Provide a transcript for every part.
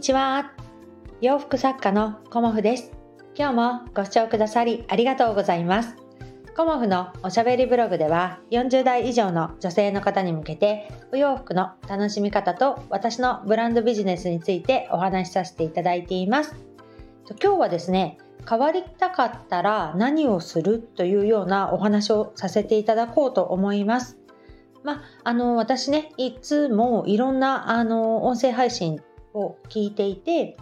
にちは。洋服作家のコモフです。今日もご視聴くださりありがとうございます。コモフのおしゃべりブログでは40代以上の女性の方に向けてお洋服の楽しみ方と私のブランドビジネスについてお話しさせていただいています。今日はですね、変わりたかったら何をするというようなお話をさせていただこうと思います。まあ、あの私ねいつもいろんなあの音声配信を聞いていて、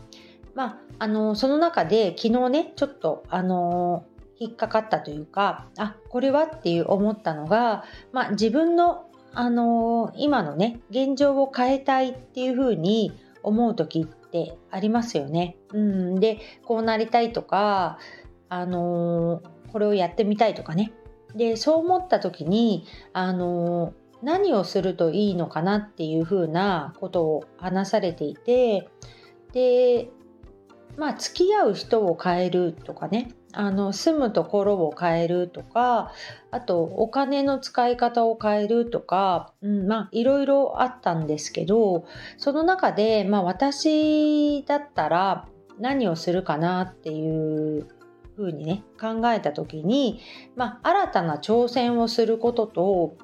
まあ、あのその中で昨日ねちょっとあの引っかかったというかあこれはっていう思ったのが、まあ、自分のあの今のね現状を変えたいっていうふうに思う時ってありますよね。うん、でこうなりたいとかあのこれをやってみたいとかねでそう思った時にあの何をするといいのかなっていうふうなことを話されていてでまあ付き合う人を変えるとかね。あの住むところを変えるとかあとお金の使い方を変えるとか、うん、まあいろいろあったんですけどその中で、まあ、私だったら何をするかなっていうふうにね考えた時に、まあ、新たな挑戦をすることと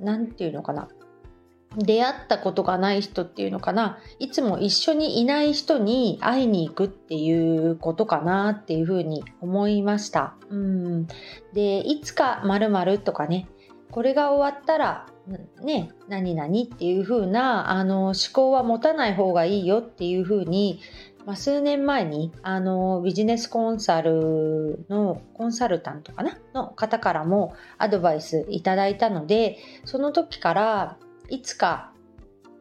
何て言うのかな。出会ったことがない人っていうのかな。いつも一緒にいない人に会いに行くっていうことかなっていうふうに思いました。うん。でいつか〇〇とかね。これが終わったらね何々っていうふうなあの思考は持たない方がいいよっていうふうにまあ、数年前にあのビジネスコンサルのコンサルタントかな？の方からもアドバイスいただいたのでその時からいつか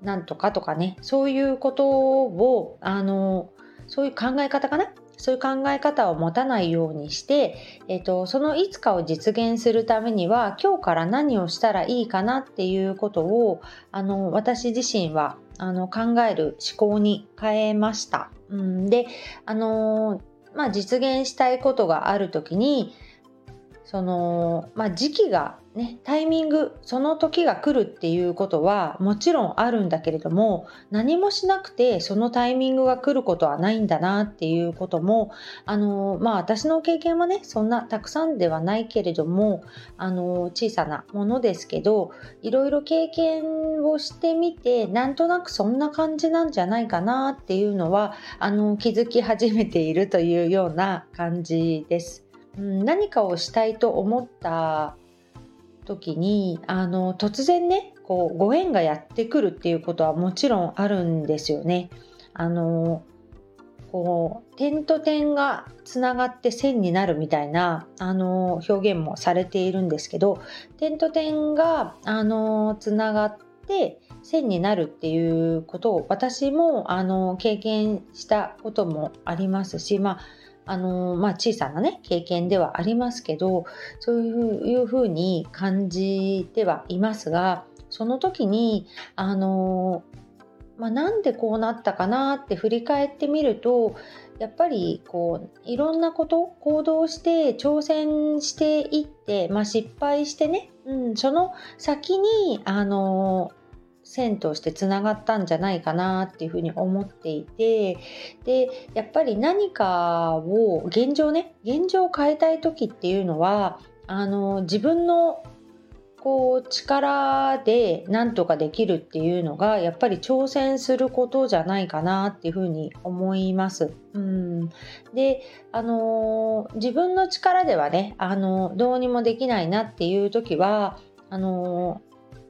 なんとかとかねそういうことをあのそういう考え方かな？そういう考え方を持たないようにして、えーと、そのいつかを実現するためには今日から何をしたらいいかなっていうことをあの私自身はあの考える思考に変えました。うん、で、あのまあ、実現したいことがある時にその、まあ、時期がね、タイミングその時が来るっていうことはもちろんあるんだけれども何もしなくてそのタイミングが来ることはないんだなっていうこともあのまあ私の経験はねそんなたくさんではないけれどもあの小さなものですけどいろいろ経験をしてみてなんとなくそんな感じなんじゃないかなっていうのはあの気づき始めているというような感じです。うん、何かをしたいと思った時にあの突然ねこうご縁がやってくるっていうことはもちろんあるんですよね。あのこう点と点がつながって線になるみたいなあの表現もされているんですけど点と点があのつながって線になるっていうことを私もあの経験したこともありますし、まあ、あのまあ、小さなね経験ではありますけどそういうふうに感じてはいますがその時にあの、まあ、なんでこうなったかなって振り返ってみるとやっぱりこういろんなこと行動して挑戦していって、まあ、失敗してね、うん、その先にあの線としてつながったんじゃないかなっていうふうに思っていてでやっぱり何かを現状ね現状を変えたい時っていうのはあの自分のこう力で何とかできるっていうのがやっぱり挑戦することじゃないかなっていうふうに思います。うん、であの自分の力ではねあのどうにもできないなっていう時はあの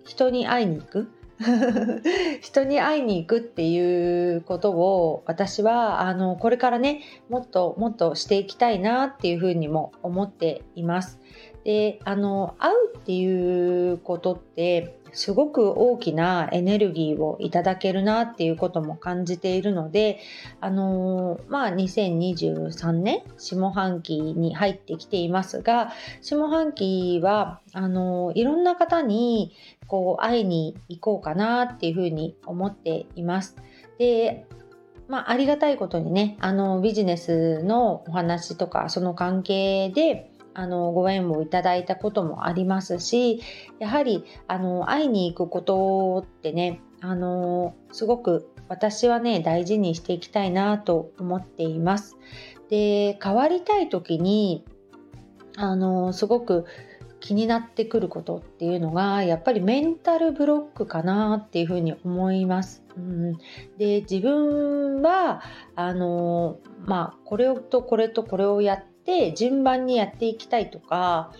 人に会いに行く 人に会いに行くっていうことを私はあのこれからねもっともっとしていきたいなっていうふうにも思っています。であの会うっていうことってすごく大きなエネルギーをいただけるなっていうことも感じているのであのまあ2023年下半期に入ってきていますが下半期はあのいろんな方にこう会いに行こうかなっていうふうに思っています。でまあ、ありがたいことにねあのビジネスのお話とかその関係であのご縁をいただいたこともありますしやはりあの会いに行くことってねあのすごく私はね大事にしていきたいなと思っています。で変わりたい時にあのすごく気になってくることっていうのがやっぱりメンタルブロックかなっていうふうに思います。うん、で自分はあのまあこれとこれとこれをやって順番にやっていきたいとか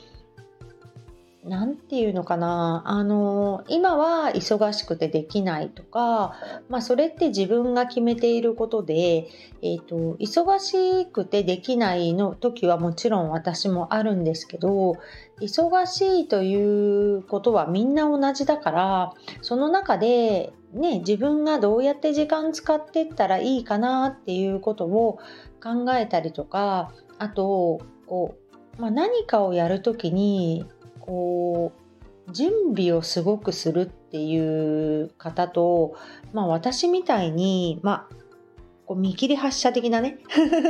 何て言うのかな。あの今は忙しくてできないとか、まあ、それって自分が決めていることで、えーと、忙しくてできないの時はもちろん私もあるんですけど忙しいということはみんな同じだからその中で、ね、自分がどうやって時間使ってったらいいかなっていうことを考えたりとかあとこう、まあ、何かをやるときにこう準備をすごくするっていう方と、まあ、私みたいに、まあ、こう見切り発車的なね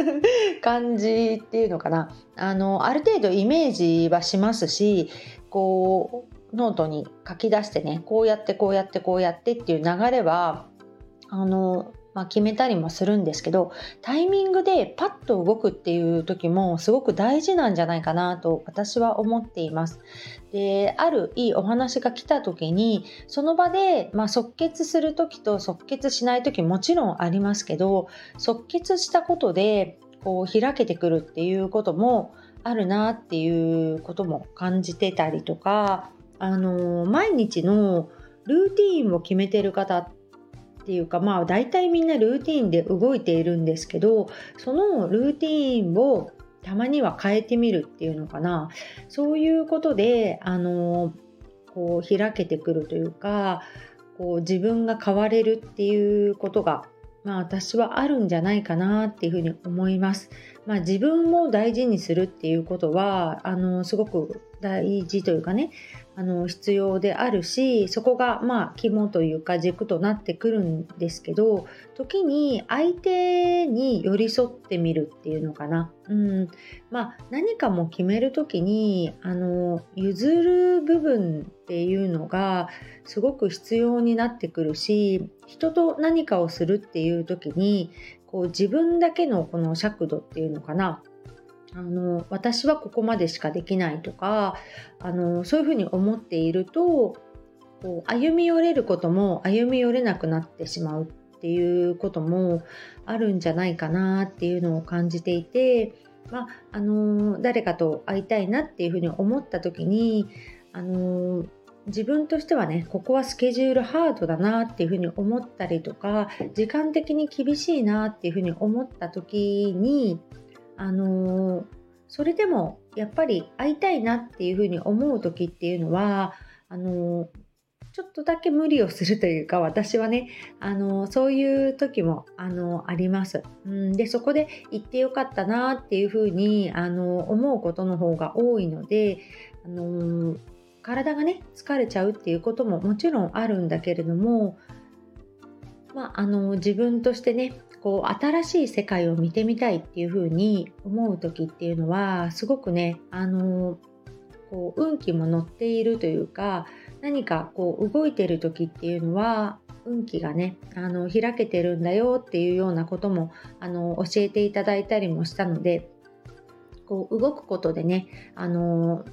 感じっていうのかな。あのある程度イメージはしますしこうノートに書き出してねこうやってこうやってこうやってっていう流れはあのまあ、決めたりもするんですけどタイミングでパッと動くっていう時もすごく大事なんじゃないかなと私は思っています。であるいいお話が来た時にその場で、まあ、即決する時と即決しない時もちろんありますけど即決したことでこう開けてくるっていうこともあるなっていうことも感じてたりとかあの毎日のルーティーンを決めてる方っていうかまあ大体みんなルーティンで動いているんですけどそのルーティンをたまには変えてみるっていうのかなそういうことであのこう開けてくるというかこう自分が変われるっていうことがまあ私はあるんじゃないかなっていうふうに思います。まあ、自分も大事にするっていうことはあのすごく大事というかねあの必要であるしそこがまあ肝というか軸となってくるんですけど時に相手に寄り添ってみるっていうのかな、うん。まあ、何かも決める時にあの譲る部分っていうのがすごく必要になってくるし人と何かをするっていう時にこう自分だけのこの尺度っていうのかな。あの私はここまでしかできないとかあのそういうふうに思っているとこう歩み寄れることも歩み寄れなくなってしまうっていうこともあるんじゃないかなっていうのを感じていて、まあ、あの誰かと会いたいなっていうふうに思った時にあの自分としてはねここはスケジュールハードだなっていうふうに思ったりとか時間的に厳しいなっていうふうに思った時にあのそれでもやっぱり会いたいなっていうふうに思う時っていうのはあのちょっとだけ無理をするというか私はねあのそういう時もあのあります、うん、でそこで行ってよかったなっていうふうにあの思うことの方が多いのであの体がね疲れちゃうっていうことももちろんあるんだけれどもまあ、あの自分としてねこう新しい世界を見てみたいっていう風に思う時っていうのはすごくねあのこう運気も乗っているというか何かこう動いてる時っていうのは運気がねあの開けてるんだよっていうようなこともあの教えていただいたりもしたのでこう動くことでねあの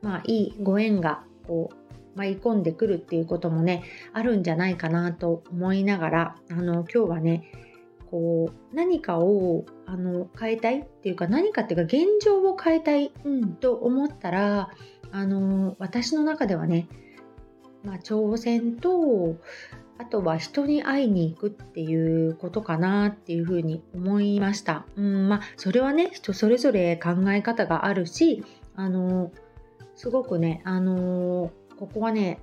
まあいいご縁がこう舞い込んでくるっていうこともねあるんじゃないかなと思いながらあの今日はねこう何かをあの変えたいっていうか何かっていうか現状を変えたい、うん、と思ったらあの私の中ではね、まあ、挑戦とあとは人に会いに行くっていうことかなっていうふうに思いました。うんまあ、それはね人それぞれ考え方があるしあのすごくねあのここはね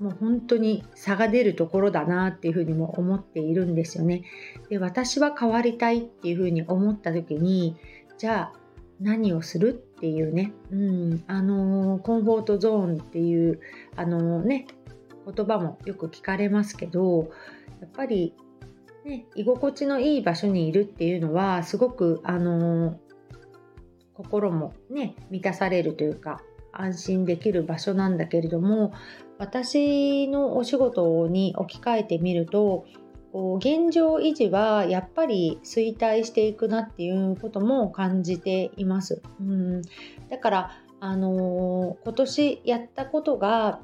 もう本当に差が出るところだなっていうふうにも思っているんですよね。で私は変わりたいっていうふうに思った時にじゃあ何をするっていうね、うん、あのコンフォートゾーンっていうあのね言葉もよく聞かれますけどやっぱりね居心地のいい場所にいるっていうのはすごくあの心もね満たされるというか安心できる場所なんだけれども私のお仕事に置き換えてみるとこう現状維持はやっぱり衰退していくなっていうことも感じています。うんだからあのー、今年やったことが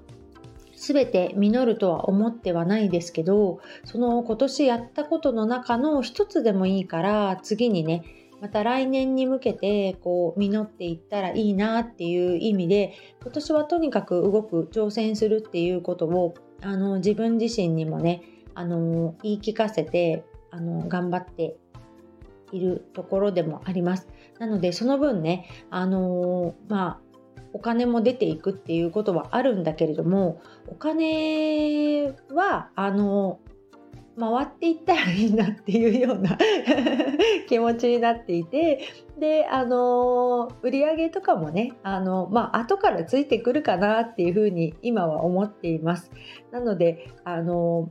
全て実るとは思ってはないですけどその今年やったことの中の一つでもいいから次にねまた来年に向けてこう実っていったらいいなっていう意味で今年はとにかく動く挑戦するっていうことをあの自分自身にもねあの言い聞かせてあの頑張っているところでもあります。なのでその分ねあのまあお金も出ていくっていうことはあるんだけれどもお金はあの回っていったらいいなっていうような 気持ちになっていてであの売り上げとかもねあの、まあ後からついてくるかなっていうふうに今は思っています。なのであの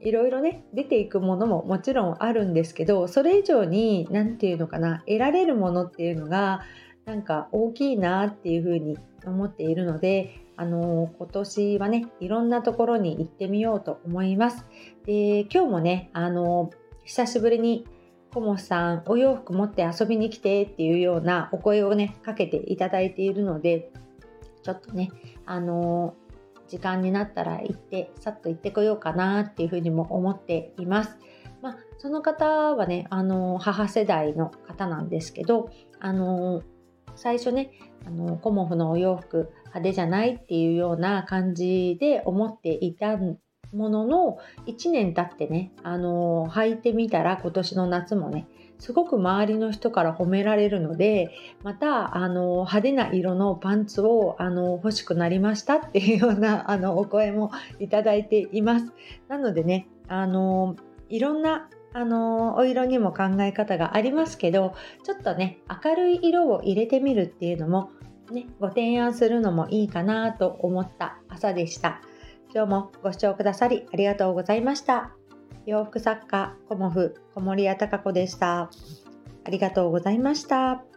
いろいろね出ていくものももちろんあるんですけどそれ以上に何て言うのかな得られるものっていうのがなんか大きいなっていうふうに思っているので、あの今年はね、いろんなところに行ってみようと思います。で、今日もね、あの久しぶりにコモさん、お洋服持って遊びに来てっていうようなお声をね、かけていただいているので、ちょっとね、あの時間になったら行って、さっと行ってこようかなっていうふうにも思っています。まあ、その方はね、あの母世代の方なんですけど、あの最初ねあのコモフのお洋服派手じゃないっていうような感じで思っていたものの1年経ってねあの履いてみたら今年の夏もねすごく周りの人から褒められるのでまたあの派手な色のパンツをあの欲しくなりましたっていうようなあのお声もいただいています。なのでねあのいろんなあのお色にも考え方がありますけどちょっとね明るい色を入れてみるっていうのもねご提案するのもいいかなと思った朝でした。今日もご視聴くださりありがとうございました。洋服作家コモフ小森屋隆子でした。ありがとうございました。